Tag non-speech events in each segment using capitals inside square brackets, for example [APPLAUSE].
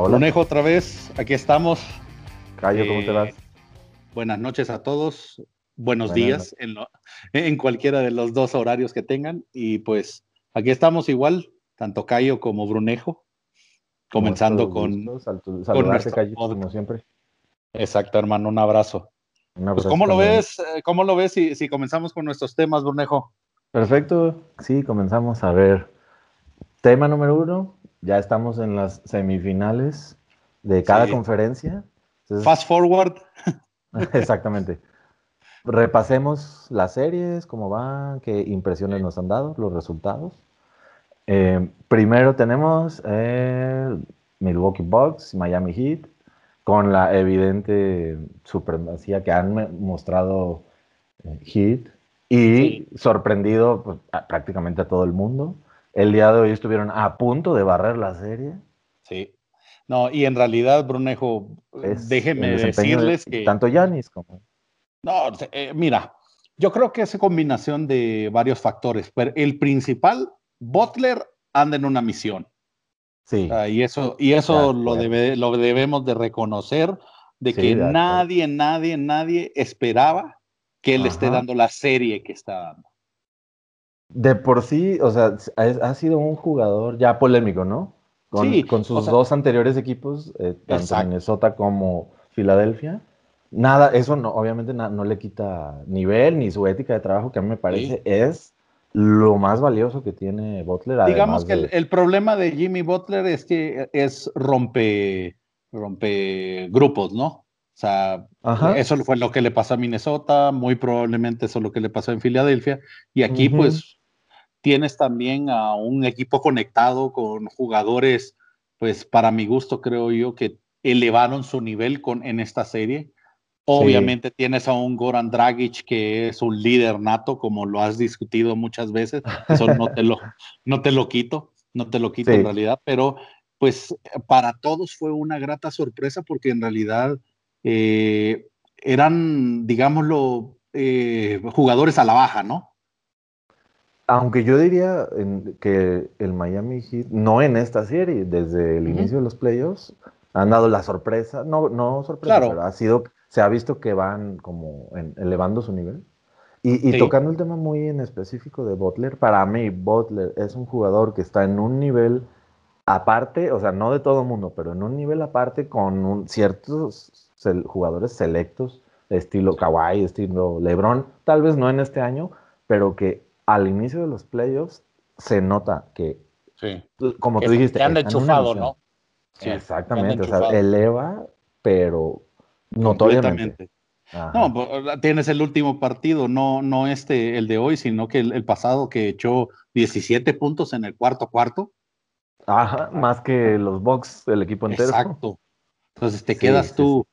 Hola, otra vez, aquí estamos. Cayo, ¿cómo te Eh, vas? Buenas noches a todos, buenos Buenas días en, lo- en cualquiera de los dos horarios que tengan. Y pues aquí estamos igual, tanto Cayo como Brunejo, comenzando con... sal- saludarte, nuestro Cayo, como siempre. Exacto, hermano, un abrazo. Un Pues, ¿cómo lo ves? eh, ¿Cómo lo ves si, si comenzamos con nuestros temas, Brunejo? Perfecto, sí, comenzamos a ver. Tema número uno, ya estamos en las semifinales de cada Sí. conferencia. Entonces, Fast forward. [LAUGHS] Exactamente. Repasemos las series, cómo van, qué impresiones nos han dado, los resultados. Eh, primero tenemos eh, Milwaukee Bucks, Miami Heat, con la evidente supremacía que han mostrado eh, Heat y Sí. sorprendido pues, a- prácticamente a todo el mundo. El día de hoy estuvieron a punto de barrer la serie. Sí. No, y en realidad, Brunejo, Es déjenme de decirles que... tanto Yanis como No, eh, mira, yo creo que es combinación de varios factores, pero el principal, Butler anda en una misión. sí. Ah, y eso, y eso lo, acuerdo. debe- lo debemos de reconocer, de Sí, que nadie, nadie, nadie esperaba que él esté dando la serie que está dando. De por sí, o sea, ha, sido un jugador ya polémico, ¿no? Con, Sí, con sus o sea- dos anteriores equipos, eh, tanto Exacto. Minnesota como Filadelfia. Nada, eso no, obviamente na- no le quita nivel ni su ética de trabajo, que a mí me parece es lo más valioso que tiene Butler. Digamos que el, de- el problema de Jimmy Butler es que es rompe, rompe grupos, ¿no? O sea, Ajá. eso fue lo que le pasó a Minnesota, muy probablemente eso es lo que le pasó en Filadelfia. Y aquí, pues, tienes también a un equipo conectado con jugadores, pues, para mi gusto, creo yo, que elevaron su nivel con, en esta serie. Obviamente tienes a un Goran Dragic que es un líder nato, como lo has discutido muchas veces. Eso no te lo, no te lo quito, no te lo quito Sí. en realidad, pero pues para todos fue una grata sorpresa porque en realidad eh, eran, digámoslo, eh, jugadores a la baja, ¿no? Aunque yo diría en- que el Miami Heat, no en esta serie, desde el inicio de los playoffs, han dado la sorpresa, no, no sorpresa, Claro. pero ha sido, se ha visto que van como en- elevando su nivel. Y, y Sí. tocando el tema muy en específico de Butler, para mí Butler es un jugador que está en un nivel aparte, o sea, no de todo el mundo, pero en un nivel aparte con un- ciertos jugadores selectos, estilo Kawhi, estilo LeBron, tal vez no en este año, pero que al inicio de los playoffs se nota que, Sí. como tú Que- dijiste, una enchufado. ¿no? Sí, Exactamente, o sea, eleva, pero notoriamente. No, pues, tienes el último partido, no, no este, el de hoy, sino que el, el pasado que echó 17 puntos en el cuarto cuarto. Ajá, más que los Bucks, el equipo entero. Exacto. Entonces te Sí, quedas sí, tú,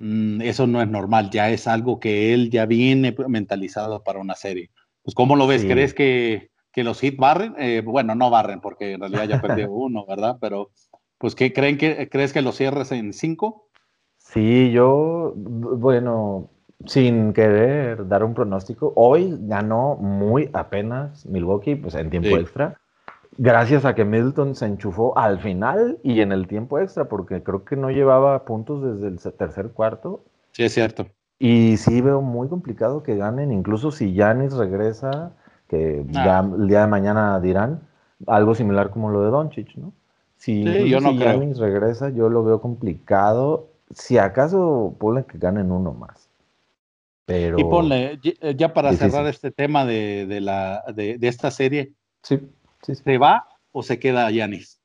mm, eso no es normal, ya es algo que él ya viene mentalizado para una serie. Pues ¿cómo lo ves? Sí. ¿Crees que, que los hit barren? Eh, bueno, no barren porque en realidad ya perdió [LAUGHS] uno, ¿verdad? Pero pues ¿qué creen que crees que lo cierres en cinco? Sí, yo, bueno, sin querer dar un pronóstico, hoy ganó muy apenas Milwaukee, pues en tiempo Sí. extra, gracias a que Middleton se enchufó al final y en el tiempo extra, porque creo que no llevaba puntos desde el tercer cuarto. Sí, es cierto. Y sí veo muy complicado que ganen, incluso si Yanis regresa, que Ah. ya el día de mañana dirán, algo similar como lo de Doncic, ¿no? Si, Sí, yo no si creo. Giannis regresa, yo lo veo complicado. Si acaso ponle que ganen uno más. Pero Y ponle, ya- eh, ya para Difícil. cerrar este tema de, de la, de, de esta serie, sí, sí, sí. ¿se va o se queda Yanis?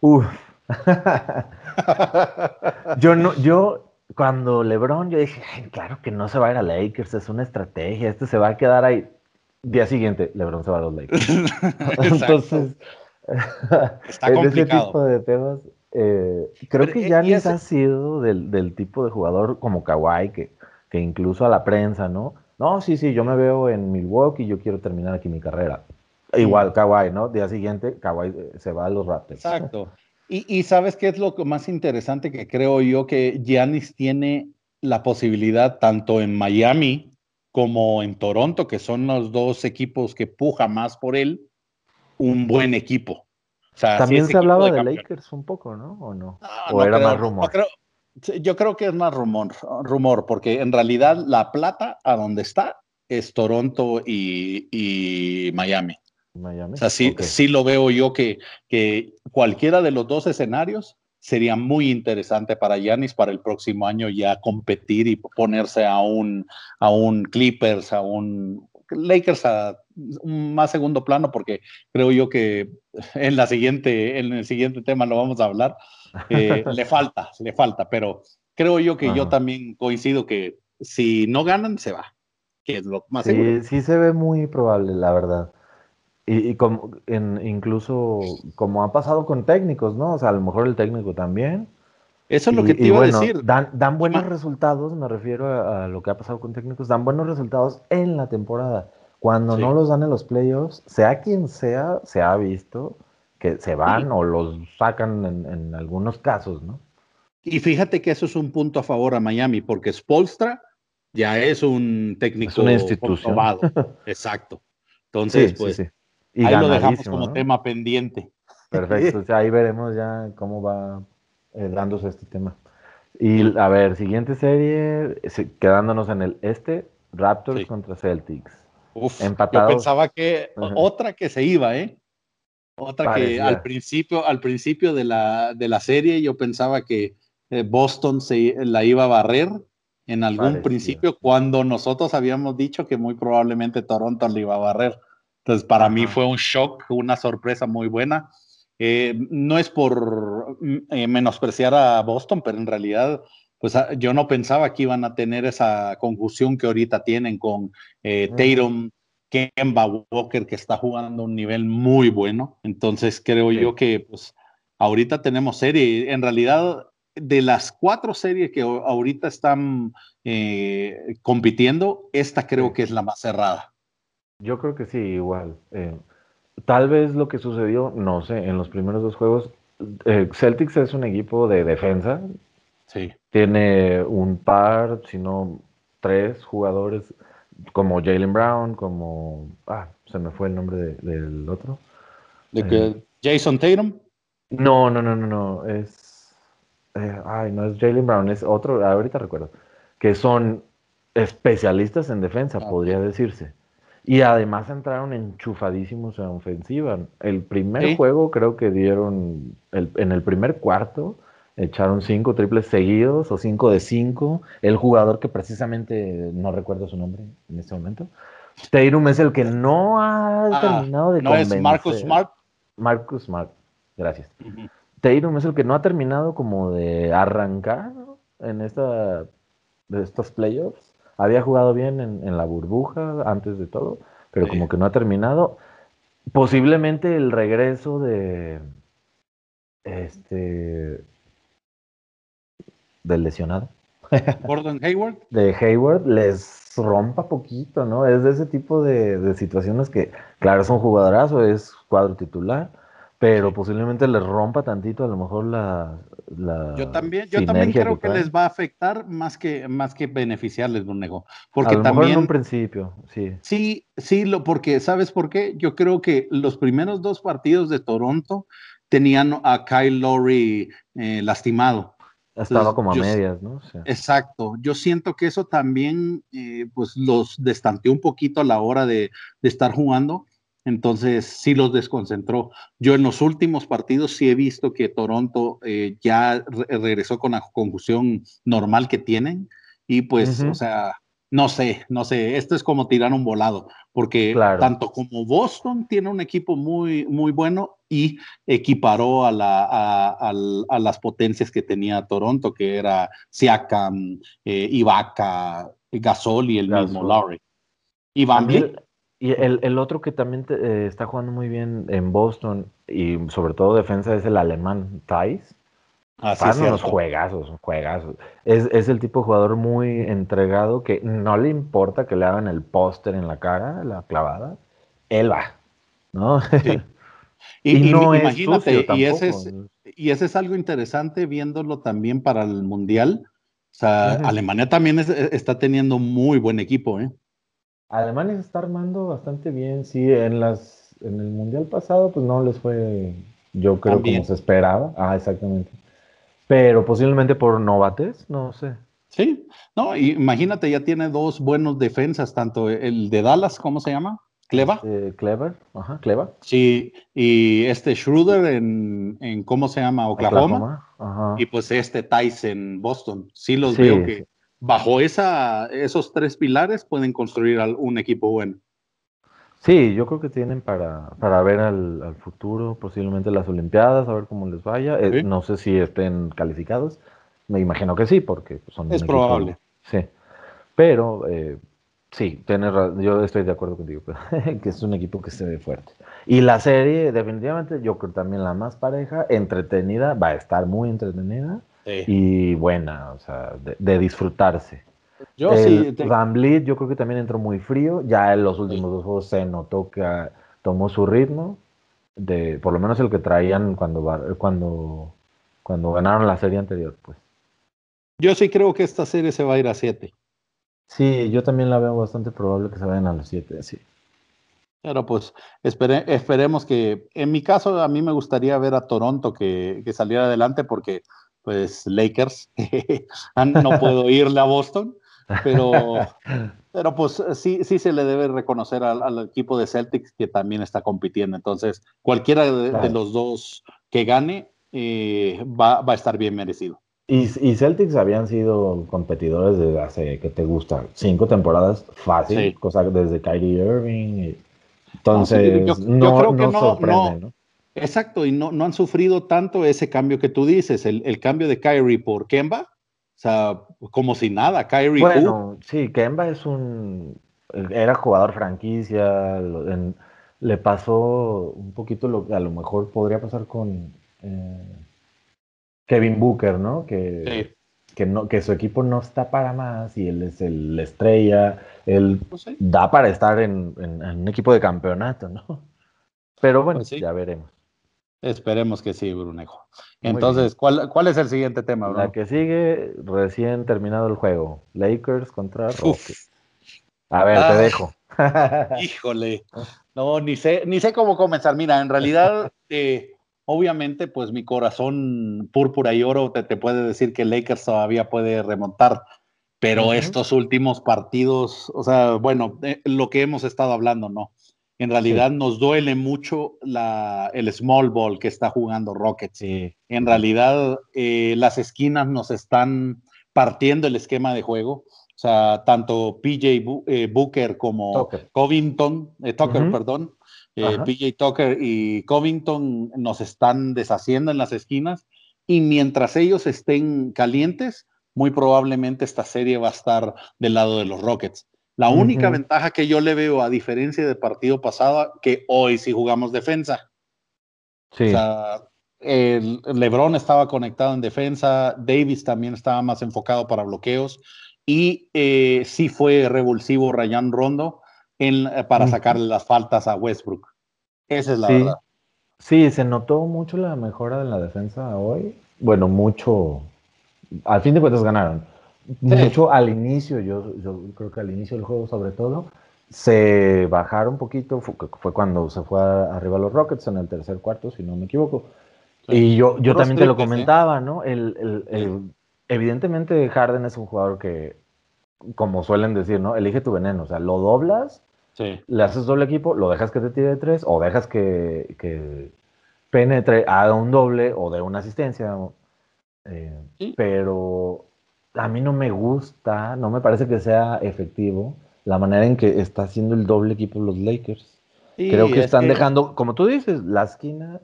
Uf. [LAUGHS] yo no, yo cuando LeBron, yo dije, "Ay, claro que no se va a ir a Lakers, es una estrategia, este se va a quedar ahí. Día siguiente, LeBron se va a los Lakers. [LAUGHS] [LAUGHS] Entonces, Está [LAUGHS] en ese complicado. tipo de temas, eh, creo Pero, que Giannis ese- ha sido del, del tipo de jugador como Kawhi, que, que incluso a la prensa, ¿no? No, sí, sí, yo me veo en Milwaukee, yo quiero terminar aquí mi carrera. Igual Kawhi, ¿no? Día siguiente, Kawhi eh, se va a los Raptors. Exacto. Y, y sabes qué es lo más interesante que creo yo que Giannis tiene la posibilidad tanto en Miami como en Toronto, que son los dos equipos que puja más por él, un buen equipo. También se hablaba de, Lakers un poco, ¿no? ¿O no? ¿O era más rumor? yo creo que es más rumor, rumor, porque en realidad la plata a donde está es Toronto y, Miami. Miami. O sea, sí, sí lo veo yo que, que cualquiera de los dos escenarios sería muy interesante para Yanis para el próximo año ya competir y ponerse a un, a un Clippers, a un Lakers a un más segundo plano, porque creo yo que en, la siguiente, en el siguiente tema lo vamos a hablar. Eh, [LAUGHS] le falta, le falta, pero creo yo que yo también coincido que si no ganan, se va que es lo más sí, Sí, se ve muy probable, la verdad. Y, como, incluso como ha pasado con técnicos, ¿no? O sea, a lo mejor el técnico también. Eso es lo que te iba a decir. Dan, dan buenos resultados, me refiero a, lo que ha pasado con técnicos, dan buenos resultados en la temporada. Cuando no los dan en los playoffs, sea quien sea, se ha visto que se van o los sacan en, en, algunos casos, ¿no? Y fíjate que eso es un punto a favor a Miami, porque Spolstra ya es un técnico es [LAUGHS] Exacto. Entonces, pues, ahí lo dejamos como tema pendiente. Perfecto, ahí veremos ya cómo va eh, dándose este tema. Y a ver, siguiente serie, quedándonos en el este, Raptors contra Celtics. Uf, Empatados. Yo pensaba que [LAUGHS] otra que se iba, ¿eh? Otra que al principio, al principio de la, de la serie yo pensaba que eh, Boston se la iba a barrer en algún principio cuando nosotros habíamos dicho que muy probablemente Toronto le iba a barrer. Entonces, para mí fue un shock, una sorpresa muy buena. Eh, no es por mm, eh, menospreciar a Boston, pero en realidad, pues ah, yo no pensaba que iban a tener esa confusión que ahorita tienen con eh, Tatum, Kemba Walker, que está jugando a un nivel muy bueno. Entonces, creo yo que pues ahorita tenemos serie. En realidad, de las cuatro series que ahorita están eh, compitiendo, esta creo que es la más cerrada. Yo creo que sí, igual. Eh, tal vez lo que sucedió, no sé, en los primeros dos juegos, eh, Celtics es un equipo de defensa. Sí. Tiene un par, si no tres jugadores como Jalen Brown, como... Ah, se me fue el nombre del otro. ¿De que Jason Tatum? No, no, no, no, no. Es eh, ay, no es Jalen Brown, es otro, ahorita recuerdo, que son especialistas en defensa, ah, podría decirse. Y además entraron enchufadísimos en ofensiva. El primer juego creo que dieron, en el primer cuarto, echaron cinco triples seguidos o cinco de cinco. El jugador que precisamente no recuerdo su nombre en este momento. Tatum es el que no ha ah, terminado de no es Marcus Smart. Marcus Smart, gracias. Tatum es el que no ha terminado como de arrancar en esta, de estos playoffs. Había jugado bien en, la burbuja antes de todo, pero como que no ha terminado. Posiblemente el regreso de este del lesionado. [LAUGHS] Gordon Hayward. De Hayward les rompa poquito, ¿no? Es de ese tipo de, de situaciones que, claro, es un jugadorazo, es cuadro titular, pero posiblemente les rompa tantito a lo mejor la, yo también yo también creo que, les va a afectar más que más que beneficiarles Bonego porque también en un principio sí. Sí sí lo porque sabes por qué yo creo que los primeros dos partidos de Toronto tenían a Kyle Lowry eh, lastimado. Estaba como a medias, ¿no? Exacto. Yo siento que eso también, eh, pues, los destanteó un poquito a la hora de, de estar jugando entonces sí los desconcentró. Yo en los últimos partidos sí he visto que Toronto eh, ya regresó con la confusión normal que tienen y pues, o sea, no sé, no sé, esto es como tirar un volado, porque tanto como Boston tiene un equipo muy, muy bueno y equiparó a, la, a, las potencias que tenía Toronto, que era Siakam, eh, Ibaka, Gasol y el mismo Lowry. Y Van y el, otro que también eh, está jugando muy bien en Boston y sobre todo defensa es el alemán Thais. Así es unos juegazos, juegazos. Es, es, el tipo de jugador muy entregado que no le importa que le hagan el póster en la cara, la clavada. Él va, ¿no? [LAUGHS] Y, no imagínate, y, ese es, y ese es algo interesante viéndolo también para el Mundial. O sea, Alemania también está teniendo muy buen equipo, ¿eh? Alemania se está armando bastante bien, sí, en las en el mundial pasado pues no les fue yo creo que como se esperaba. Ah, exactamente. Pero posiblemente por novates, no sé. Sí, no, imagínate, ya tiene dos buenos defensas, tanto el de Dallas, ¿cómo se llama? Cleva. Este, Clever, ajá, Cleva. Sí, y este Schroeder en, en ¿cómo se llama? Oklahoma. Ajá. Y pues este Tyson en Boston. Sí los veo que bajo esa, esos tres pilares pueden construir un equipo bueno. Sí, yo creo que tienen para, para ver al, futuro, posiblemente las Olimpiadas, a ver cómo les vaya. Eh, no sé si estén calificados. Me imagino que sí, porque son... Es probable. sí. Pero eh, Sí, tienes yo estoy de acuerdo contigo, [LAUGHS] que es un equipo que se ve fuerte. Y la serie, definitivamente, yo creo también la más pareja, entretenida, va a estar muy entretenida y buena, o sea, de, disfrutarse. Yo el sí. Van yo creo que también entró muy frío, ya en los últimos dos juegos se notó que tomó su ritmo, de por lo menos el que traían cuando, cuando, cuando ganaron la serie anterior, pues. Yo sí creo que esta serie se va a ir a 7. Sí, yo también la veo bastante probable que se vayan a los siete, sí. Pero pues esperemos que, en mi caso, a mí me gustaría ver a Toronto que, saliera adelante porque, pues, Lakers, [LAUGHS] no puedo irle a Boston, pero, [LAUGHS] pero pues sí, sí se le debe reconocer al, equipo de Celtics que también está compitiendo. Entonces, cualquiera de, los dos que gane eh, va, va a estar bien merecido. Y, Celtics habían sido competidores desde hace, ¿qué te gusta? Cinco temporadas fácil, cosa desde Kyrie Irving. Entonces, no, creo que no, sorprende, no, Exacto, y no, no han sufrido tanto ese cambio que tú dices, el, cambio de Kyrie por Kemba. O sea, como si nada, Kyrie. Bueno, sí, Kemba es un. Era jugador franquicia, le pasó un poquito lo que a lo mejor podría pasar con. Eh, Kevin Booker, ¿no? Que, que, no, que su equipo no está para más y él es el estrella, él pues da para estar en, un equipo de campeonato, ¿no? Pero bueno, pues ya veremos. Esperemos que sí, Brunejo. Entonces, ¿cuál, ¿cuál, es el siguiente tema, La que sigue, recién terminado el juego. Lakers contra Rockets. A ver, te dejo. [LAUGHS] [LAUGHS] Híjole. No, ni sé, ni sé cómo comenzar. Mira, en realidad, [LAUGHS] eh, Obviamente, pues mi corazón púrpura y oro te, te puede decir que Lakers todavía puede remontar, pero estos últimos partidos, o sea, bueno, eh, lo que hemos estado hablando, ¿no? En realidad nos duele mucho la, el small ball que está jugando Rockets. En realidad eh, las esquinas nos están partiendo el esquema de juego. O sea, tanto PJ eh, Booker como Covington, Tucker, perdón, eh, PJ Tucker y Covington nos están deshaciendo en las esquinas y mientras ellos estén calientes, muy probablemente esta serie va a estar del lado de los Rockets. La única ventaja que yo le veo, a diferencia del partido pasado, que hoy sí jugamos defensa. Sí. O sea, el LeBron estaba conectado en defensa, Davis también estaba más enfocado para bloqueos y eh, sí fue revulsivo Ryan Rondo para sacarle las faltas a Westbrook. Esa es la verdad. Sí, se notó mucho la mejora en la defensa hoy. Bueno, mucho. Al fin de cuentas ganaron. Mucho al inicio, yo, yo creo que al inicio del juego sobre todo, se bajaron un poquito, fue, cuando se fue arriba los Rockets en el tercer cuarto, si no me equivoco. Y yo, yo también te lo comentaba, ¿no? El, evidentemente Harden es un jugador que, como suelen decir, ¿no? Elige tu veneno, o sea, lo doblas le haces doble equipo, lo dejas que te tire de tres o dejas que, penetre, haga un doble o de una asistencia. Eh, pero a mí no me gusta, no me parece que sea efectivo la manera en que está haciendo el doble equipo los Lakers. Creo que están dejando, como tú dices, la esquina,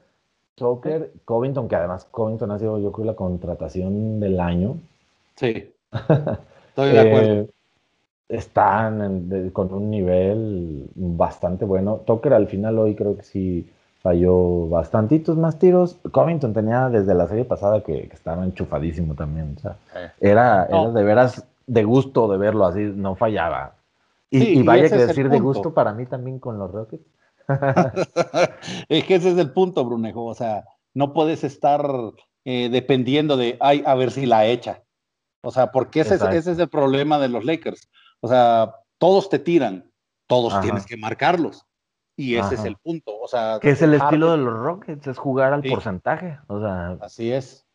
Tucker, Covington, que además Covington ha sido yo creo la contratación del año. Sí. [LAUGHS] Estoy de acuerdo. Eh, están con un nivel bastante bueno. Tucker al final hoy creo que sí falló bastantitos más tiros. Covington tenía desde la serie pasada que, estaba enchufadísimo también. era, de veras de gusto de verlo así, no fallaba. Y, vaya que decir de gusto para mí también con los Rockets. [LAUGHS] es que ese es el punto, Brunejo. O sea, no puedes estar eh, dependiendo de, ay, a ver si la echa. O sea, porque ese es el problema de los Lakers. O sea, todos te tiran, todos tienes que marcarlos. Y ese es el punto. O sea, que es el estilo de los Rockets, es jugar al porcentaje. O sea, así es.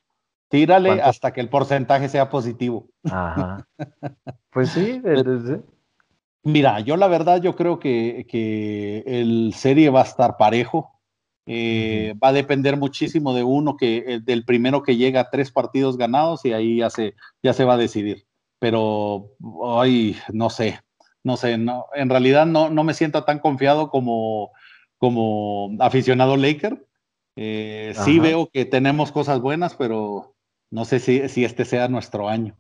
Tírale hasta que el porcentaje sea positivo. Ajá. [LAUGHS] Pues sí, Mira, yo la verdad, yo creo que, que el serie va a estar parejo. Eh, va a depender muchísimo de uno que, eh, del primero que llega a tres partidos ganados y ahí ya se, ya se va a decidir. Pero hoy, no sé, no sé, no, en realidad no, no me siento tan confiado como, como aficionado Laker. Eh, sí veo que tenemos cosas buenas, pero no sé si, si este sea nuestro año.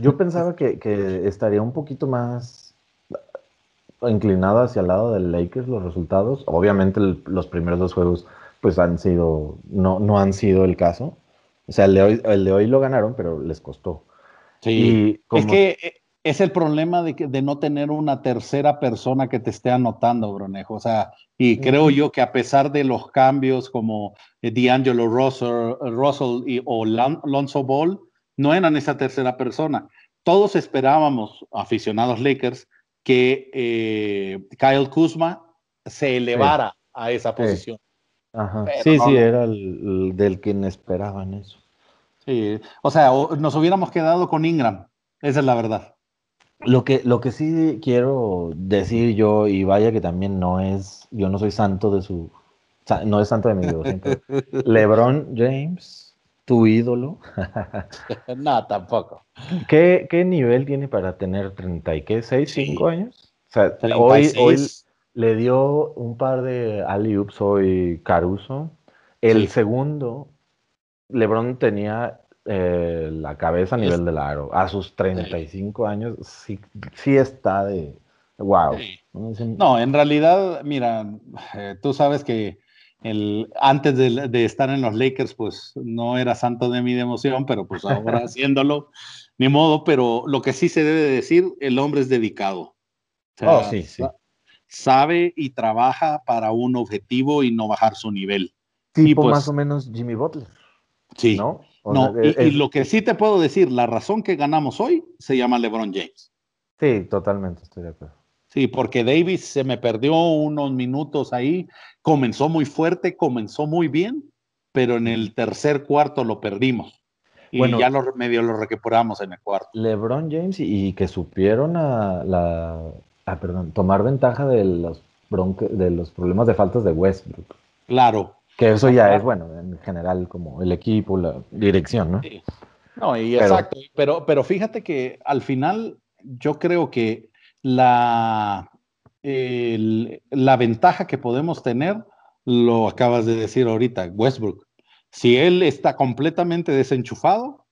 Yo pensaba que, que estaría un poquito más inclinado hacia el lado del Lakers los resultados. Obviamente los primeros dos juegos pues han sido, no, no han sido el caso. O sea, el de hoy, el de hoy lo ganaron, pero les costó. Sí, es que eh, es el problema de, de no tener una tercera persona que te esté anotando, Bronejo. O sea, y creo yo que a pesar de los cambios como eh, D'Angelo Russell, Russell y, o Lonzo Ball, no eran esa tercera persona. Todos esperábamos, aficionados Lakers, que eh, Kyle Kuzma se elevara a esa posición. Sí, sí, era el, del quien esperaban eso. Sí, o sea, nos hubiéramos quedado con Ingram, esa es la verdad. Lo que, lo que sí quiero decir yo, y vaya que también no es, yo no soy santo de su, no es santo de mi devoción, [LAUGHS] LeBron James, tu ídolo. [LAUGHS] no, tampoco. ¿Qué, ¿Qué, nivel tiene para tener 30 y qué, 6, 5 años? O sea, hoy, hoy le dio un par de alley-oops hoy Caruso. El segundo, LeBron tenía eh, la cabeza a nivel del aro. A sus 35 años sí, sí está de wow. No, en realidad, mira, eh, tú sabes que el, antes de, estar en los Lakers, pues no era santo de mi devoción, pero pues ahora [LAUGHS] haciéndolo, ni modo, pero lo que sí se debe decir, el hombre es dedicado. oh, sí, sí. Sabe y trabaja para un objetivo y no bajar su nivel. Tipo pues más o menos Jimmy Butler. Sí. ¿No? No, y, lo que sí te puedo decir, la razón que ganamos hoy se llama LeBron James. Sí, totalmente, estoy de acuerdo. Sí, porque Davis se me perdió unos minutos ahí, comenzó muy fuerte, comenzó muy bien, pero en el tercer cuarto lo perdimos. Y bueno, ya lo, medio lo recuperamos en el cuarto. LeBron James y, que supieron a la, perdón, tomar ventaja de los, de los problemas de faltas de Westbrook. Claro, que eso ya es, bueno, en general como el equipo, la dirección, ¿no? Sí. No, y exacto. Pero, pero fíjate que al final yo creo que la, la ventaja que podemos tener, lo acabas de decir ahorita, Westbrook. Si él está completamente desenchufado,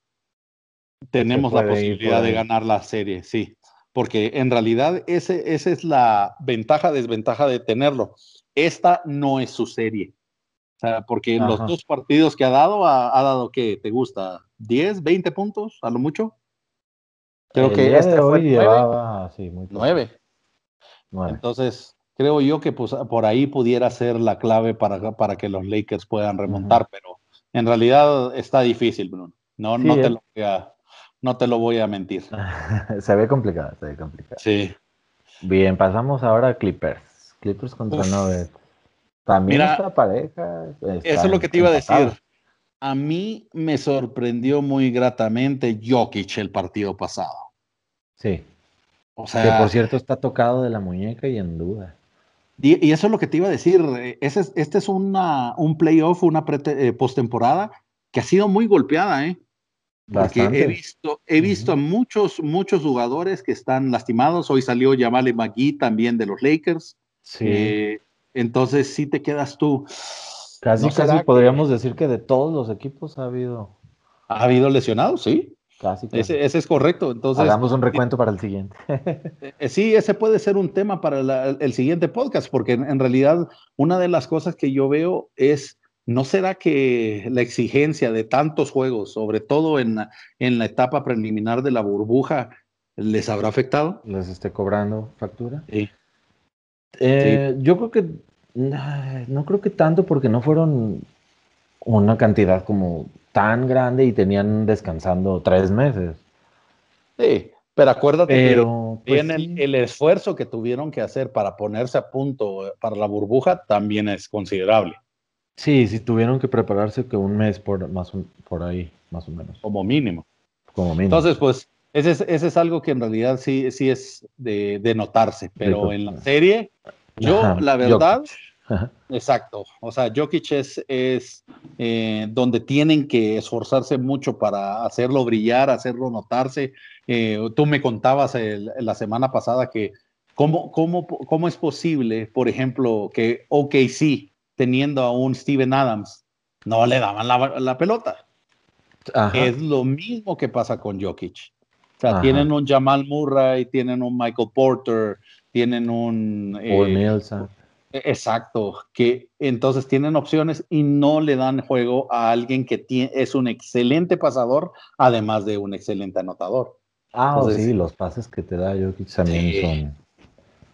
tenemos la posibilidad de ganar la serie, sí. Porque en realidad ese, esa es la ventaja, desventaja de tenerlo. Esta no es su serie. O sea, porque en los dos partidos que ha dado, ha, dado, ¿qué? ¿Te gusta? ¿10, 20 puntos a lo mucho? Creo que este hoy llevaba, sí, muy 9. Entonces, creo yo que pues, por ahí pudiera ser la clave para, para que los Lakers puedan remontar, pero en realidad está difícil, Bruno. No, no, te, lo voy a, no te lo voy a mentir. [LAUGHS] se ve complicado, se ve complicado. Sí. Bien, pasamos ahora a Clippers. Clippers contra Nuggets. También Mira, pareja. eso es lo que te iba a decir. A mí me sorprendió muy gratamente Jokic el partido pasado. Sí. O sea, que por cierto está tocado de la muñeca y en duda. Y, eso es lo que te iba a decir. Ese este es una, un playoff, una eh, postemporada que ha sido muy golpeada, ¿eh? Porque he visto, he visto a muchos, muchos jugadores que están lastimados. Hoy salió Yamale McGee también de los Lakers. Sí. Eh, entonces sí te quedas tú. Casi, casi podríamos decir que de todos los equipos ha habido. Ha habido lesionados, sí. Casi, Ese, es correcto. Entonces, Hagamos un recuento para el siguiente. [LAUGHS] Eh, sí, ese puede ser un tema para el siguiente podcast, porque en, realidad una de las cosas que yo veo es, ¿no será que la exigencia de tantos juegos, sobre todo en, en la etapa preliminar de la burbuja, les habrá afectado? Les esté cobrando factura. Sí. Eh, yo creo que no creo que tanto porque no fueron una cantidad como tan grande y tenían descansando tres meses. Sí, Pero acuérdate que pues el, esfuerzo que tuvieron que hacer para ponerse a punto para la burbuja también es considerable. Sí, sí, tuvieron que prepararse que un mes por, más, por ahí, más o menos. Como mínimo. Como mínimo. Entonces, pues, ese es, ese es algo que en realidad sí, sí es de, notarse, pero en la serie, yo, la verdad, exacto, o sea, Jokic es, es eh, donde tienen que esforzarse mucho para hacerlo brillar, hacerlo notarse. Eh, tú me contabas la semana pasada que cómo, cómo, cómo es posible, por ejemplo, que OKC, teniendo a un Steven Adams, no le daban la, pelota. Es lo mismo que pasa con Jokic. Sea, tienen un Jamal Murray, tienen un Michael Porter, tienen un... Eh, e, exacto, que entonces tienen opciones y no le dan juego a alguien que es un excelente pasador, además de un excelente anotador. Ah, sí, los pases que te da Jokic también son...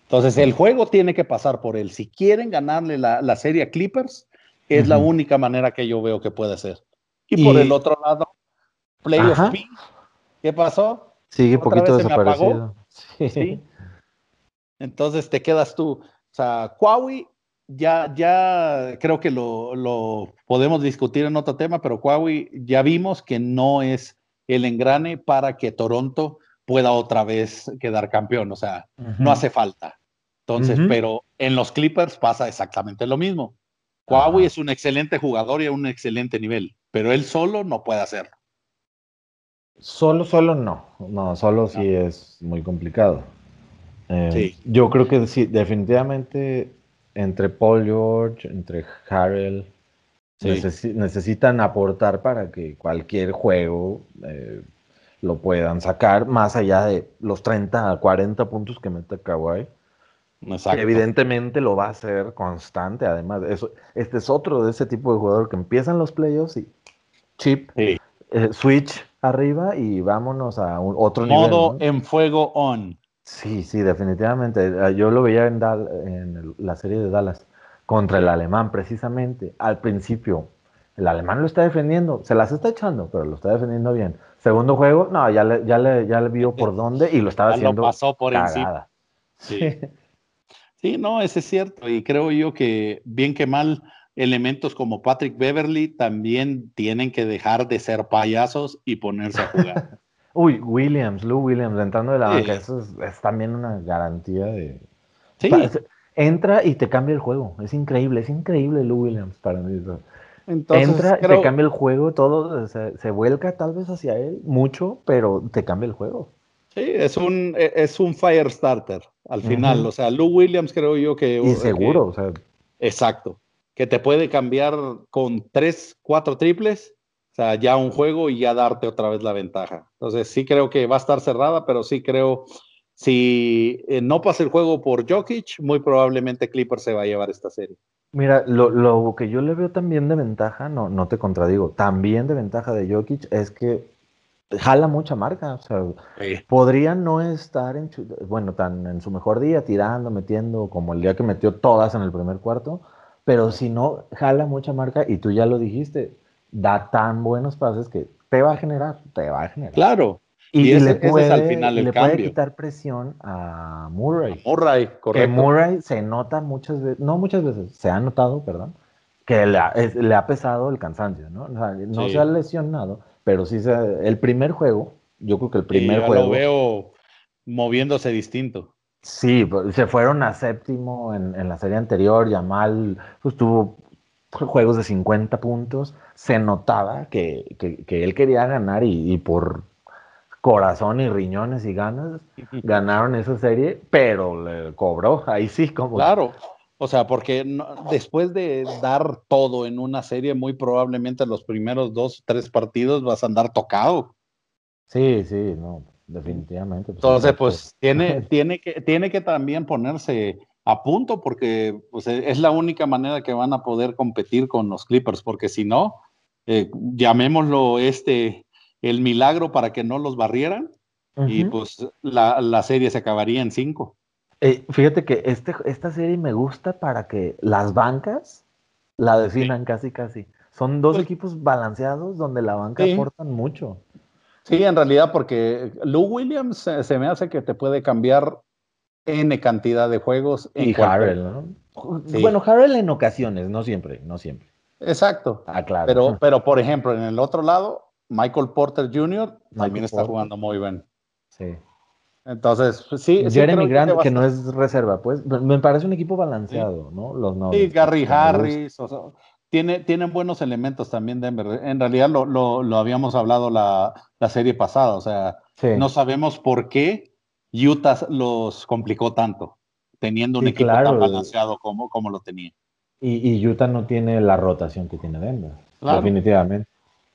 Entonces el juego tiene que pasar por él. Si quieren ganarle la, serie a Clippers, es la única manera que yo veo que puede ser. Y, por el otro lado, Playoff P, ¿qué pasó? Sigue poquito desaparecido. Sí. Entonces te quedas tú. O sea, Huawei ya, ya creo que lo, podemos discutir en otro tema, pero Huawei ya vimos que no es el engrane para que Toronto pueda otra vez quedar campeón. O sea, no hace falta. Entonces, pero en los Clippers pasa exactamente lo mismo. Huawei es un excelente jugador y a un excelente nivel, pero él solo no puede hacerlo. Solo, solo no. No, solo sí es muy complicado. Eh, yo creo que sí, definitivamente entre Paul George, entre Harrell, necesitan aportar para que cualquier juego eh, lo puedan sacar, más allá de los 30 a 40 puntos que mete Kawhi. evidentemente lo va a hacer constante. Además, eso, este es otro de ese tipo de jugador que empiezan los playoffs y chip, eh, switch arriba y vámonos a un, otro nivel. Modo en fuego on. Sí, sí, definitivamente. Ah, yo lo veía en, en la serie de Dallas contra el alemán, precisamente. Al principio, el alemán lo está defendiendo, se las está echando, pero lo está defendiendo bien. Segundo juego, no, ya le, ya le, ya le vio por dónde y lo estaba haciendo. Lo pasó por encima. Sí. [LAUGHS] sí, no, ese es cierto. Y creo yo que, bien que mal, elementos como Patrick Beverly también tienen que dejar de ser payasos y ponerse a jugar. [LAUGHS] Uy, Williams, Lou Williams, entrando de la banca, eso es, también una garantía de... Sí. entra y te cambia el juego, es increíble, es increíble Lou Williams para mí. Entonces, entra, y te cambia el juego, todo se, vuelca tal vez hacia él mucho, pero te cambia el juego. Sí, es un, e, es un fire starter al final, o sea, Lou Williams creo yo que... Y seguro, o sea... Exacto que te puede cambiar con tres, cuatro triples, o sea, ya un juego y ya darte otra vez la ventaja. Entonces, sí creo que va a estar cerrada, pero sí creo, si eh, no pasa el juego por Jokic, muy probablemente Clipper se va a llevar esta serie. Mira, lo, que yo le veo también de ventaja, no, no te contradigo, también de ventaja de Jokic es que jala mucha marca, o sea, podría no estar en, bueno, tan en su mejor día, tirando, metiendo, como el día que metió todas en el primer cuarto, pero si no, jala mucha marca y tú ya lo dijiste, da tan buenos pases que te va a generar, te va a generar. Claro. Y, le, puede, al final le puede quitar presión a Murray. Murray, correcto. Que Murray se nota muchas veces, no muchas veces, se ha notado, perdón, que le ha, pesado el cansancio, ¿no? no se ha lesionado, pero sí se, el primer juego, yo creo que el primer sí, juego. Lo veo moviéndose distinto. Sí, pues, se fueron a séptimo en, la serie anterior. Yamal pues, tuvo juegos de 50 puntos. Se notaba que, él quería ganar y, por corazón y riñones y ganas ganaron esa serie, pero le cobró. Ahí sí, como. Claro. O sea, porque después de dar todo en una serie, muy probablemente los primeros dos, tres partidos vas a andar tocado. Sí, sí, no definitivamente. Pues, Entonces, pues tiene, [LAUGHS] tiene, que, tiene que también ponerse a punto porque pues, e, es la única manera que van a poder competir con los Clippers, porque si no, eh, llamémoslo este el milagro para que no los barrieran y pues la, serie se acabaría en cinco. Eh, fíjate que este, esta serie me gusta para que las bancas la definan casi casi. Son dos pues equipos balanceados donde la banca aportan mucho. Sí, en realidad, porque Lou Williams se, me hace que te puede cambiar N cantidad de juegos. y Harrell, ¿no? Bueno, Harrell en ocasiones, no siempre, no siempre. Exacto. Ah, claro. Pero, pero, por ejemplo, en el otro lado, Michael Porter Jr. también está jugando muy bien. Sí. Entonces, pues, sí. Jeremy Grant, que, no es reserva, pues me parece un equipo balanceado, ¿no? Los Sí, Gary Harris, tiene, tienen buenos elementos también Denver. En realidad lo, lo, habíamos hablado la, la, serie pasada, o sea, no sabemos por qué Utah los complicó tanto, teniendo un equipo tan balanceado como, como lo tenía. Y, Utah no tiene la rotación que tiene Denver, definitivamente.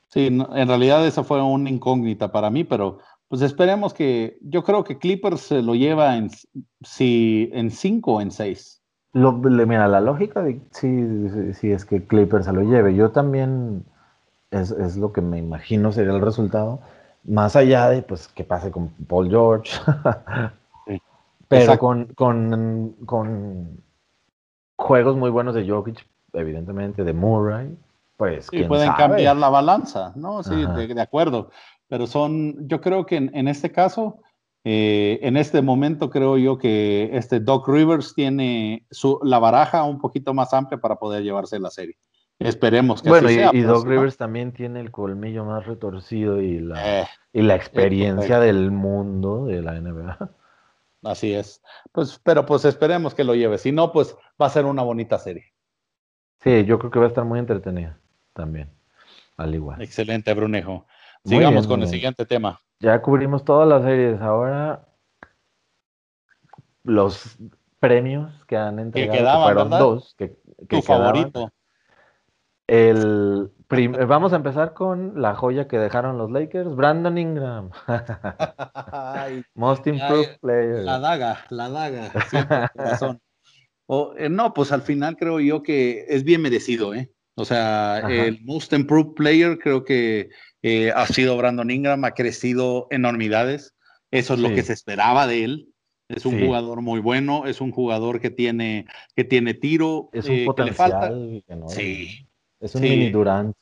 Sí, en realidad esa fue una incógnita para mí, pero pues esperemos que, yo creo que Clippers se lo lleva en, si, en cinco o en seis. Lo, mira, la lógica de si, es que Clippers se lo lleve. Yo también es, lo que me imagino sería el resultado. Más allá de pues que pase con Paul George. [LAUGHS] Pero con, con, con, juegos muy buenos de Jokic, evidentemente, de Murray, pues. Sí, pueden cambiar la balanza, ¿no? Sí, de, acuerdo pero son, yo creo que en, este caso, eh, en este momento creo yo que este Doc Rivers tiene su, la baraja un poquito más amplia para poder llevarse la serie. Esperemos que bueno, así sea. y, pues, Doc Rivers también tiene el colmillo más retorcido y la, eh, y la experiencia del mundo de la NBA. Así es. Pues, pero pues esperemos que lo lleve. Si no, pues va a ser una bonita serie. Sí, yo creo que va a estar muy entretenida también. Al igual. Excelente, Brunejo. Sigamos con el siguiente tema. Ya cubrimos todas las series. Ahora los premios que han entregado fueron dos. Que, tu favorito. El vamos a empezar con la joya que dejaron los Lakers, Brandon Ingram. [LAUGHS] [LAUGHS] Most improved player. La daga, la daga. razón. Eh, no, pues al final creo yo que es bien merecido, ¿eh? O sea, el Most Improved Player creo que eh, ha sido Brandon Ingram, ha crecido enormidades. Eso es lo que se esperaba de él. Es un jugador muy bueno, es un jugador que tiene, que tiene tiro. Es un eh, potencial. sí. Es un mini Durant.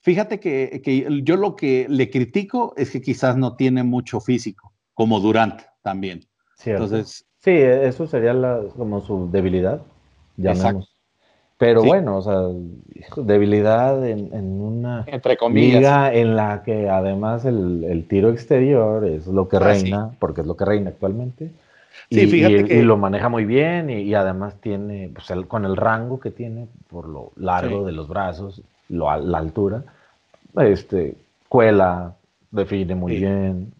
Fíjate que, que, yo lo que le critico es que quizás no tiene mucho físico, como Durant también. Entonces, sí, eso sería como su debilidad. Llamemos. Pero bueno, o sea, debilidad en, una Entre liga en la que además el, tiro exterior es lo que ah, reina, porque es lo que reina actualmente. Sí, y, fíjate que... y, lo maneja muy bien y, además tiene, pues con el rango que tiene por lo largo de los brazos, lo, la altura, este, cuela, define muy bien.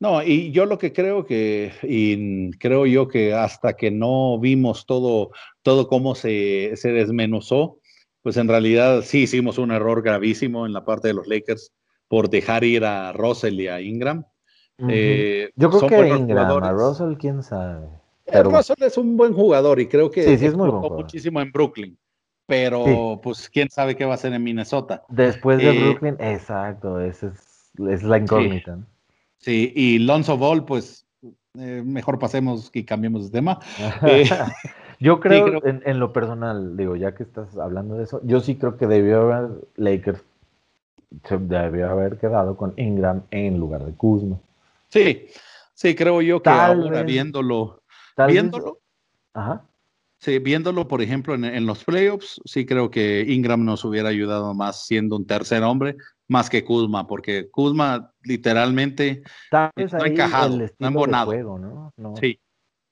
No, y yo lo que creo que, y creo yo que hasta que no vimos todo, todo cómo se, se desmenuzó, pues en realidad sí hicimos un error gravísimo en la parte de los Lakers por dejar ir a Russell y a Ingram. Eh, yo creo que Ingram, a Russell, quién sabe. Eh, pero... Russell es un buen jugador y creo que sí, sí es muy muchísimo en Brooklyn. Pero pues quién sabe qué va a hacer en Minnesota. Después de eh, Brooklyn, exacto, esa es, es la incógnita. Sí, y Lonzo Ball, pues eh, mejor pasemos y cambiemos de tema. [LAUGHS] Eh, yo creo, En, lo personal, digo, ya que estás hablando de eso, yo sí creo que debió haber Lakers, se debió haber quedado con Ingram en lugar de Kuzma. Sí, sí, creo yo que ahora viéndolo, viéndolo, ajá. Sí, viéndolo, por ejemplo, en, en, los playoffs, sí creo que Ingram nos hubiera ayudado más siendo un tercer hombre, más que Kuzma, porque Kuzma literalmente no ha encajado, ha embonado. ¿no? Sí,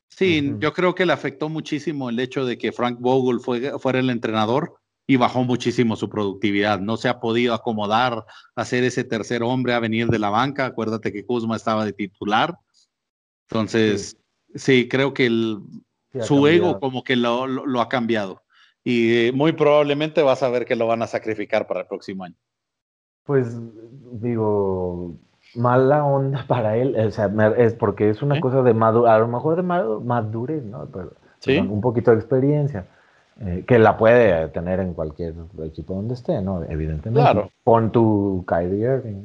sí yo creo que le afectó muchísimo el hecho de que Frank Vogel fue, fuera el entrenador y bajó muchísimo su productividad. No se ha podido acomodar a ser ese tercer hombre a venir de la banca. Acuérdate que Kuzma estaba de titular. Entonces, sí, creo que el, su ego como que lo, lo, ha cambiado. Y muy probablemente vas a ver que lo van a sacrificar para el próximo año. Pues digo, mala onda [LAUGHS] para él, o sea, es porque es una cosa de madurez, a lo mejor de madurez, ¿no? Pero un poquito de experiencia, eh, que la puede tener en cualquier equipo donde esté, ¿no? Evidentemente. Claro. Pon tu Kyrie Irving.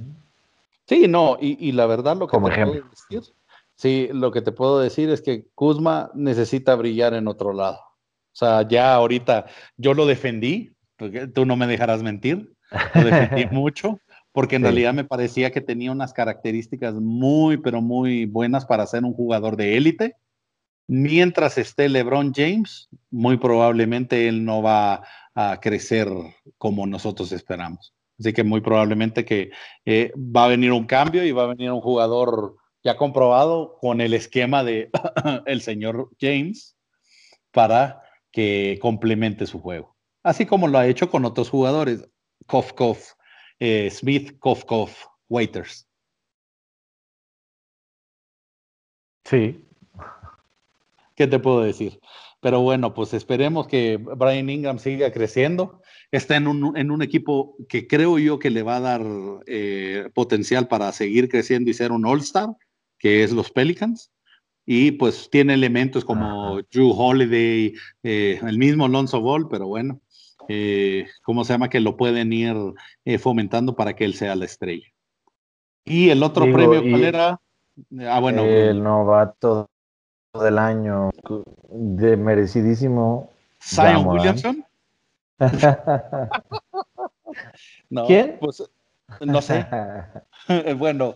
Sí, no, y, la verdad lo que Como te ejemplo. puedo decir, sí, lo que te puedo decir es que Kuzma necesita brillar en otro lado. O sea, ya ahorita yo lo defendí, porque tú no me dejarás mentir lo defendí [LAUGHS] mucho, porque en realidad me parecía que tenía unas características muy, pero muy buenas para ser un jugador de élite. Mientras esté LeBron James, muy probablemente él no va a crecer como nosotros esperamos. Así que muy probablemente que eh, va a venir un cambio y va a venir un jugador ya comprobado con el esquema de [LAUGHS] el señor James para que complemente su juego. Así como lo ha hecho con otros jugadores, Kof, eh, Smith, Kof, Waiters. Sí. ¿Qué te puedo decir? Pero bueno, pues esperemos que Brian Ingram siga creciendo. Está en un, en un equipo que creo yo que le va a dar eh, potencial para seguir creciendo y ser un All-Star, que es los Pelicans. Y pues tiene elementos como Drew Holiday, eh, el mismo Alonso Ball, pero bueno, eh, ¿cómo se llama? Que lo pueden ir fomentando para que él sea la estrella. Y el otro premio, ¿cuál era? Ah, bueno. El novato del año de merecidísimo Zion Williamson. [LAUGHS] ¿Quién? Pues, no sé. [LAUGHS] bueno,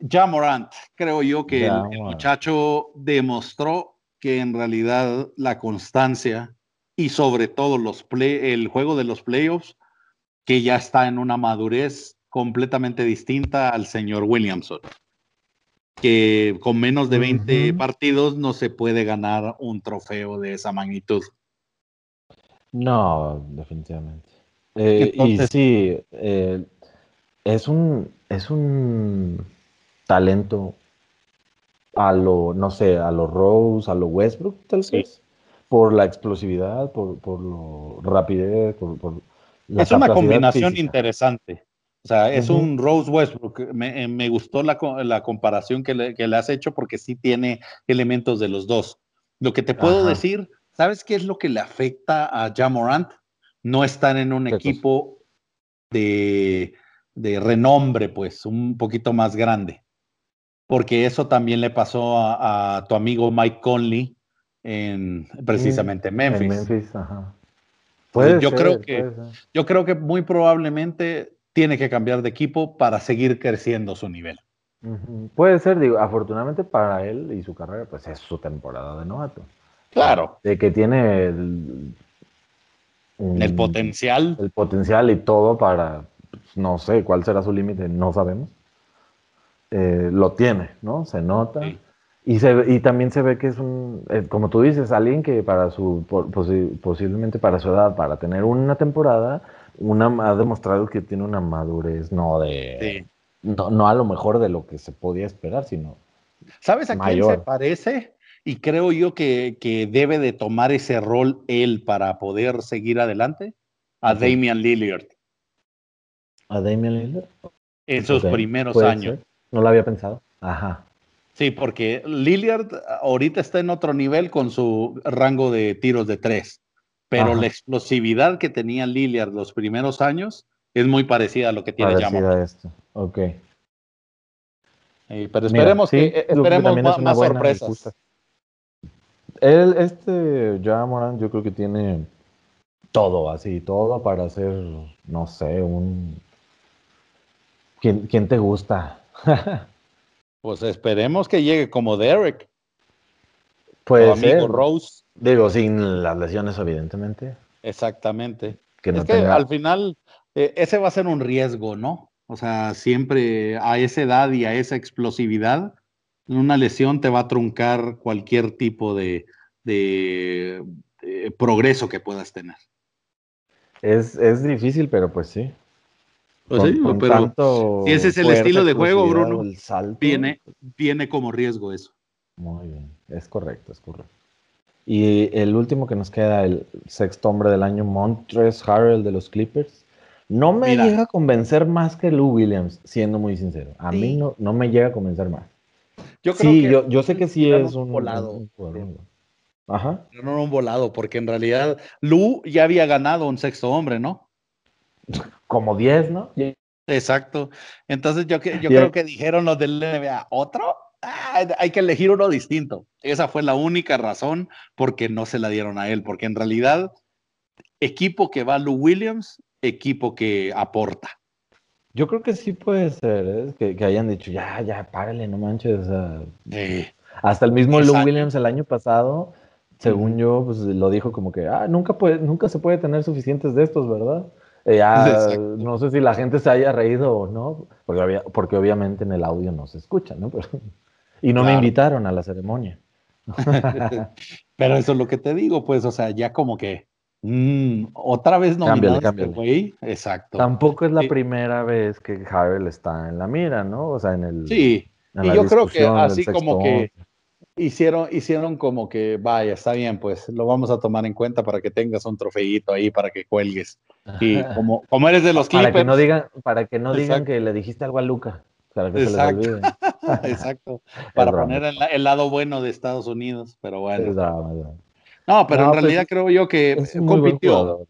Jamorant, creo yo que el, muchacho demostró que en realidad la constancia y sobre todo los play, el juego de los playoffs, que ya está en una madurez completamente distinta al señor Williamson que con menos de 20 partidos no se puede ganar un trofeo de esa magnitud. No, definitivamente. Eh, y sí, eh, es un es un talento a lo, no sé, a lo Rose, a lo Westbrook, tal vez, por la explosividad, por, por lo rapidez, por, por es una combinación interesante. O sea, es un Rose Westbrook. Me, eh, me gustó la, la comparación que le, que le, has hecho porque sí tiene elementos de los dos. Lo que te puedo decir, ¿sabes qué es lo que le afecta a Jamorant? No estar en un equipo de, de, renombre, pues, un poquito más grande. Porque eso también le pasó a, a tu amigo Mike Conley en precisamente Memphis. En Memphis ajá. yo creo que yo creo que muy probablemente tiene que cambiar de equipo para seguir creciendo su nivel. Puede ser, digo, afortunadamente para él y su carrera, pues es su temporada de novato. Claro. De que tiene el, el potencial. El potencial y todo para, pues, no sé cuál será su límite, no sabemos. Eh, lo tiene, ¿no? Se nota. Y, se, y también se ve que es un, eh, como tú dices, alguien que para su, posiblemente para su edad, para tener una temporada, una, ha demostrado que tiene una madurez, no de. No, a lo mejor de lo que se podía esperar, sino. ¿Sabes a quién se parece? Y creo yo que, debe de tomar ese rol él para poder seguir adelante. A Damian Lillard. ¿A Damian Lillard? En sus primeros años. No lo había pensado. Ajá. Sí, porque Lillard ahorita está en otro nivel con su rango de tiros de tres pero la explosividad que tenía Lillard los primeros años es muy parecida a lo que tiene parecida a esto, ok. pero esperemos que eh, esperemos más, más sorpresas. Él, este Jamoran, yo creo que tiene todo, así, todo para ser, no sé, un... ¿Quién, quién te gusta? [LAUGHS] pues esperemos que llegue como Derek. Puede amigo Rose. Digo, sin las lesiones, evidentemente. Exactamente. Que es que al final, eh, ese va a ser un riesgo, ¿no? O sea, siempre a esa edad y a esa explosividad, una lesión te va a truncar cualquier tipo de, progreso que puedas tener. Es, difícil, pero pues sí. Pues sí, pero si ese es el estilo de juego, Bruno, viene, viene como riesgo eso. Muy bien, es correcto, es correcto. Y el último que nos queda, el sexto hombre del año, Montres Harrell de los Clippers. No me llega a convencer más que Lou Williams, siendo muy sincero. A mí no, no me llega a convencer más. Yo creo sí, yo, yo, sé que sí es un, volado. Ajá. no un volado, porque en realidad Lou ya había ganado un sexto hombre, ¿no? Como 10, ¿no? Exacto. Entonces yo, yo creo que dijeron los del NBA, ¿otro? Ah, hay que elegir uno distinto. Esa fue la única razón porque no se la dieron a él, porque en realidad, equipo que va Lou Williams, equipo que aporta. Yo creo que sí puede ser, ¿eh? que, hayan dicho, ya, ya, párale, no manches. hasta el mismo Lou Williams el año pasado, según yo, pues lo dijo como que, ah, nunca, puede, nunca se puede tener suficientes de estos, ¿verdad? Eh, ya, [LAUGHS] no sé si la gente se haya reído o no, porque, porque obviamente en el audio no se escucha, ¿no? [LAUGHS] y no me invitaron a la ceremonia. [LAUGHS] Pero eso es lo que te digo, pues, o sea, ya como que mm, otra vez no este güey. Exacto. Tampoco es la primera vez que Harrell está en la mira, ¿no? O sea, en el. Sí, y yo creo que así como que hicieron, hicieron como que, vaya, está bien, pues lo vamos a tomar en cuenta para que tengas un trofeito ahí para que cuelgues. Y como, como eres de los Clippers. Para que no digan, para que no digan que le dijiste algo a Luca. Para que Exacto. se les olvide. [LAUGHS] Exacto. [LAUGHS] Para poner el, lado bueno de Estados Unidos, pero bueno. No, pero en pues, realidad creo yo que compitió.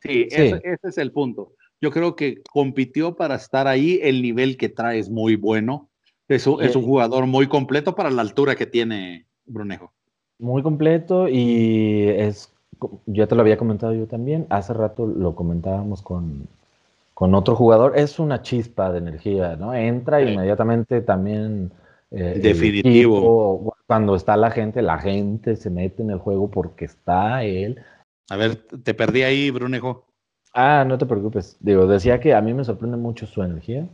Sí, Ese, es el punto. Yo creo que compitió para estar ahí. El nivel que trae es muy bueno. Es un, es un jugador muy completo para la altura que tiene Brunejo. Muy completo y es, ya te lo había comentado yo también. Hace rato lo comentábamos con, con otro jugador, es una chispa de energía, ¿no? Entra inmediatamente también. Eh, Definitivo. cuando está la gente, la gente se mete en el juego porque está él. A ver, te perdí ahí, Brunejo. Ah, no te preocupes. Digo, decía que a mí me sorprende mucho su energía.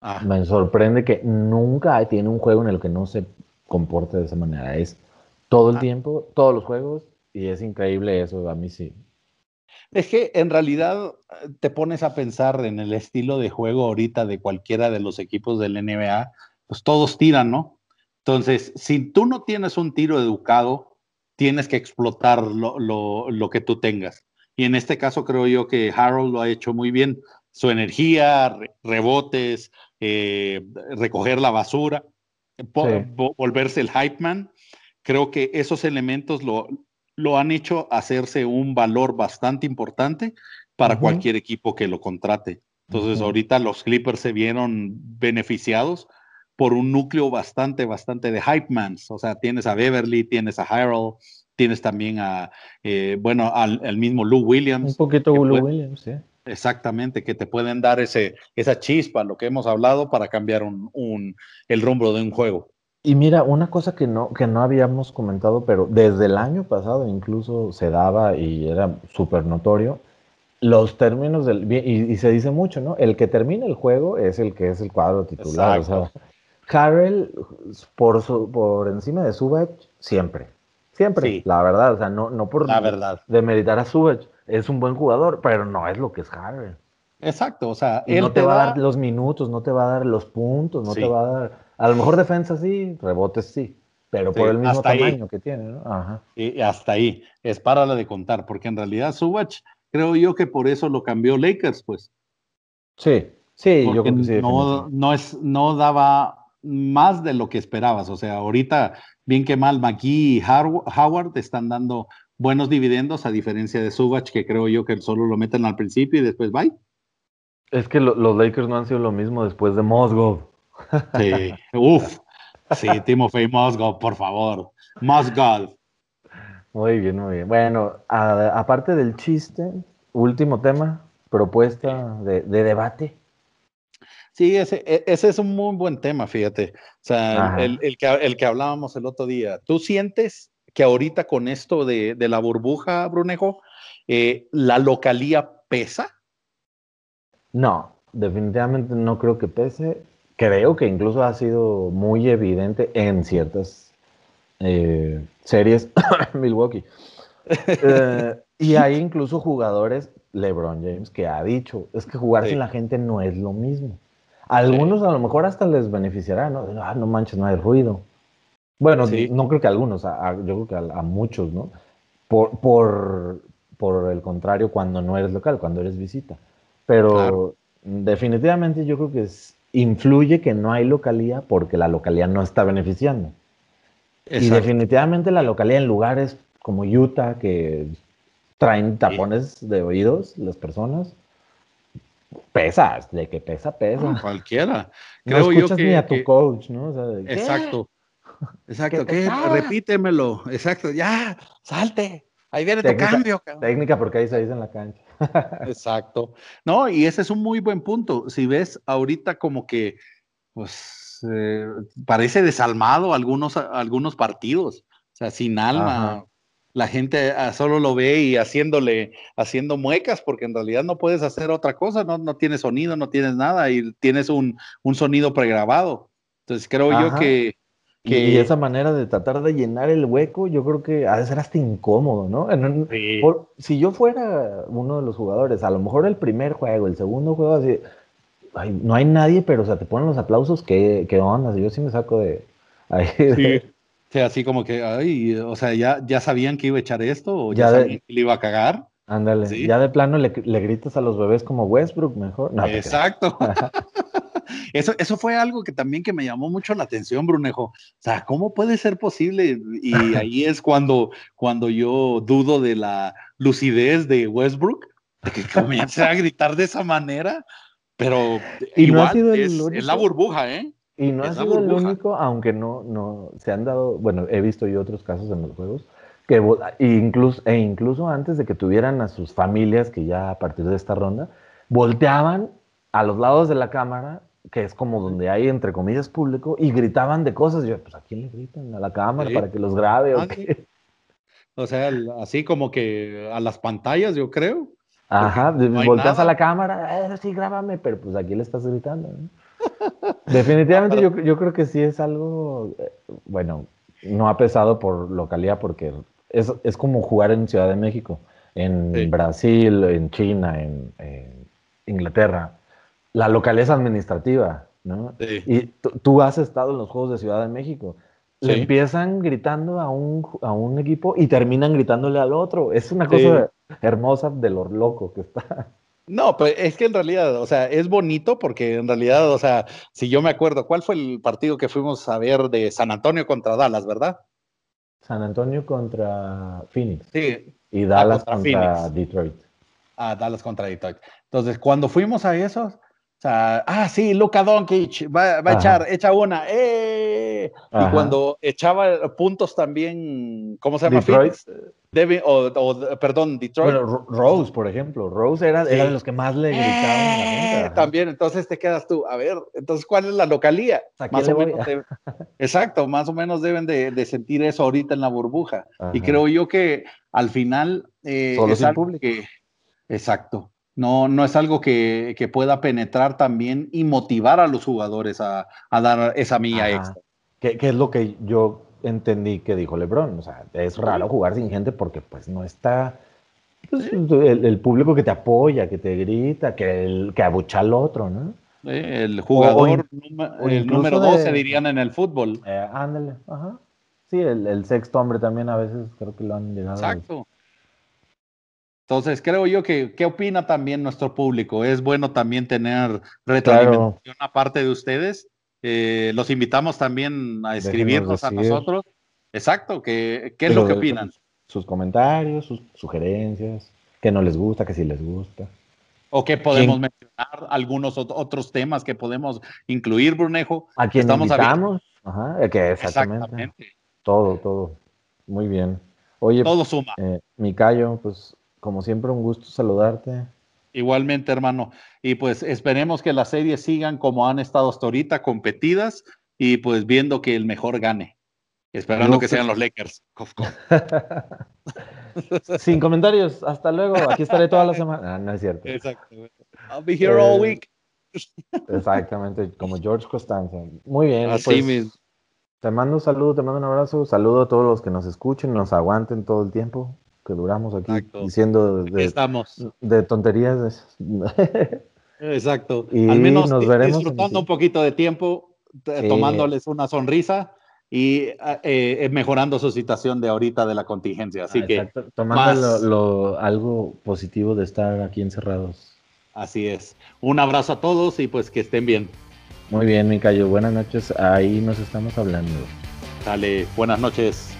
Ah. Me sorprende que nunca tiene un juego en el que no se comporte de esa manera. Es todo el ah. tiempo, todos los juegos, y es increíble eso. A mí sí, es que en realidad te pones a pensar en el estilo de juego ahorita de cualquiera de los equipos del NBA, pues todos tiran, ¿no? Entonces, si tú no tienes un tiro educado, tienes que explotar lo, que tú tengas. Y en este caso creo yo que Harold lo ha hecho muy bien. Su energía, rebotes, eh, recoger la basura, volverse el hype man. Creo que esos elementos lo, lo han hecho hacerse un valor bastante importante para cualquier equipo que lo contrate. Entonces, ahorita los Clippers se vieron beneficiados por un núcleo bastante, bastante de hype mans. O sea, tienes a Beverly, tienes a Harold, tienes también a, eh, bueno, al, mismo Lou Williams. Un poquito Lou Williams, sí. Exactamente, que te pueden dar ese, esa chispa, lo que hemos hablado, para cambiar un, el rumbo de un juego. Y mira, una cosa que no, que no habíamos comentado, pero desde el año pasado incluso se daba y era súper notorio, los términos del... Y, se dice mucho, ¿no? El que termina el juego es el que es el cuadro titular. O sea, Karel, por, por encima de Subach, siempre. Siempre, la verdad. O sea, no, no por la verdad. demeritar a Subach. Es un buen jugador, pero no es lo que es Harrell. Exacto, o sea, él no te, va a dar los minutos, no te va a dar los puntos, no te va a dar a lo mejor defensa sí, rebotes sí, pero por el mismo tamaño que tiene, ¿no? Ajá. Y hasta ahí, es para la de contar, porque en realidad Subach, creo yo que por eso lo cambió Lakers, pues. Sí, sí, yo creo que sí. No, no, es, no daba más de lo que esperabas, o sea, ahorita, bien que mal, McGee y Howard están dando buenos dividendos, a diferencia de Subach, que creo yo que solo lo meten al principio y después bye. Es que los Lakers no han sido lo mismo después de Mosgov. Sí, uff. Sí, Timofey Mosgov, por favor. Mosgov. Muy bien, muy bien. Bueno, aparte del chiste, último tema, propuesta de, debate. Sí, ese, e, ese, es un muy buen tema, fíjate. O sea, el, que, el, que, hablábamos el otro día. ¿Tú sientes que ahorita con esto de, la burbuja, Brunejo, eh, la localía pesa? No, definitivamente no creo que pese creo que incluso ha sido muy evidente en ciertas eh, series [COUGHS] Milwaukee. Eh, [LAUGHS] y hay incluso jugadores, LeBron James, que ha dicho, es que jugar sin la gente no es lo mismo. Algunos a lo mejor hasta les beneficiará, ¿no? Ah, no manches, no hay ruido. Bueno, no creo que a algunos, yo creo que a, muchos, ¿no? Por, por, por, el contrario, cuando no eres local, cuando eres visita. Pero definitivamente yo creo que es, influye que no hay localía porque la localía no está beneficiando. Y definitivamente la localía en lugares como Utah, que traen tapones de oídos las personas, pesa, de que pesa, pesa. cualquiera. Creo no escuchas yo que, ni a tu coach, ¿no? exacto. Exacto, ¿Qué? Repítemelo. Exacto, ya, salte. Ahí viene tu cambio. Técnica porque ahí se dice en la cancha. [LAUGHS] Exacto. No, y ese es un muy buen punto. Si ves ahorita como que, pues, eh, parece desalmado algunos, algunos partidos, o sea, sin alma. La gente ah, solo lo ve y haciéndole, haciendo muecas, porque en realidad no puedes hacer otra cosa, no, no tienes sonido, no tienes nada y tienes un, un sonido pregrabado. Entonces creo yo que, y esa manera de tratar de llenar el hueco, yo creo que ha de ser hasta incómodo, ¿no? si yo fuera uno de los jugadores, a lo mejor el primer juego, el segundo juego, así, no hay nadie, pero o sea, te ponen los aplausos, ¿qué, qué onda? Yo sí me saco de... Ahí, sí. Así como que, ay, o sea, ya, ya sabían que iba a echar esto o ya, sabían que le iba a cagar. Ándale, ya de plano le, le, gritas a los bebés como Westbrook mejor. Exacto. [LAUGHS] [LAUGHS] Eso, eso fue algo que también que me llamó mucho la atención, Brunejo. O sea, ¿cómo puede ser posible? Y [LAUGHS] ahí es cuando, cuando yo dudo de la lucidez de Westbrook, de que comience a gritar de esa manera, pero igual es, la burbuja, ¿eh? Y no ha sido el único, aunque no, no se han dado, bueno, he visto yo otros casos en los juegos, que incluso, e incluso antes de que tuvieran a sus familias, que ya a partir de esta ronda, volteaban a los lados de la cámara que es como donde hay, entre comillas, público, y gritaban de cosas. Yo, pues, ¿a quién le gritan? ¿A la cámara para que los grabe o ah, qué? O sea, así como que a las pantallas, yo creo. Ajá, volteas a la cámara, eh, sí, grábame, pero pues aquí le estás gritando. Definitivamente yo, yo, creo que sí es algo, eh, bueno, no ha pesado por localidad porque es, es como jugar en Ciudad de México, en Brasil, en China, en, en Inglaterra la localeza administrativa, ¿no? Y tú has estado en los Juegos de Ciudad de México. Le empiezan gritando a un, a un equipo y terminan gritándole al otro. Es una cosa hermosa de lo loco que está. No, pues es que en realidad, o sea, es bonito porque en realidad, o sea, si yo me acuerdo, ¿cuál fue el partido que fuimos a ver de San Antonio contra Dallas, verdad? San Antonio contra Phoenix. Sí. Y Dallas ah, contra, Detroit. Ah, Dallas contra Detroit. Entonces, cuando fuimos a esos, o sea, ah, sí, Luka Doncic va, va a echar, echa una, ¡eh! Y cuando echaba puntos también, ¿cómo se llama? Detroit. O, perdón, Detroit. Bueno, Rose, por ejemplo. Rose era, era de los que más le gritaban a la. Eh, también, entonces te quedas tú, a ver, entonces, ¿cuál es la localía? Más o menos exacto, más o menos deben de, de, sentir eso ahorita en la burbuja. Y creo yo que al final... Eh, Solo es público. exacto no, no es algo que, pueda penetrar también y motivar a los jugadores a, dar esa milla extra. ¿Qué, es lo que yo entendí que dijo Lebron? O sea, es raro jugar sin gente porque pues no está pues, el, público que te apoya, que te grita, que, el, que abucha al otro, ¿no? el jugador, el número 12 dirían en el fútbol. Eh, ándale, ajá. Sí, el, sexto hombre también a veces creo que lo han llegado. Exacto. Entonces, creo yo que, ¿qué opina también nuestro público? Es bueno también tener retroalimentación aparte de ustedes. Eh, los invitamos también a escribirnos a nosotros. Exacto, ¿qué, qué es lo que opinan? Sus comentarios, sus sugerencias, qué no les gusta, qué sí les gusta. O qué podemos mencionar, algunos otros temas que podemos incluir, Brunejo. A quién Estamos invitamos. Ajá, que exactamente. Todo, todo. Muy bien. Oye, todo suma. Eh, Micayo, pues como siempre, un gusto saludarte. Igualmente, hermano. Y pues esperemos que las series sigan como han estado hasta ahorita, competidas y pues viendo que el mejor gane. Esperando que sean [LAUGHS] los Lakers. [LAUGHS] Sin comentarios. Hasta luego. Aquí estaré toda la semana. Ah, no es cierto. Exacto. I'll be here all eh, week. Exactamente, como George Costanza. Muy bien. Así pues, mismo. Te mando un saludo, te mando un abrazo. Saludo a todos los que nos escuchen, nos aguanten todo el tiempo que duramos aquí diciendo de, estamos. de tonterías. [LAUGHS] Exacto. [LAUGHS] Y Al menos nos veremos disfrutando un poquito de tiempo, tomándoles una sonrisa y eh, eh, mejorando su situación de ahorita de la contingencia. Así que tomando algo positivo de estar aquí encerrados. Así es. Un abrazo a todos y pues que estén bien. Muy bien, Micayo. Buenas noches. Ahí nos estamos hablando. Dale, buenas noches.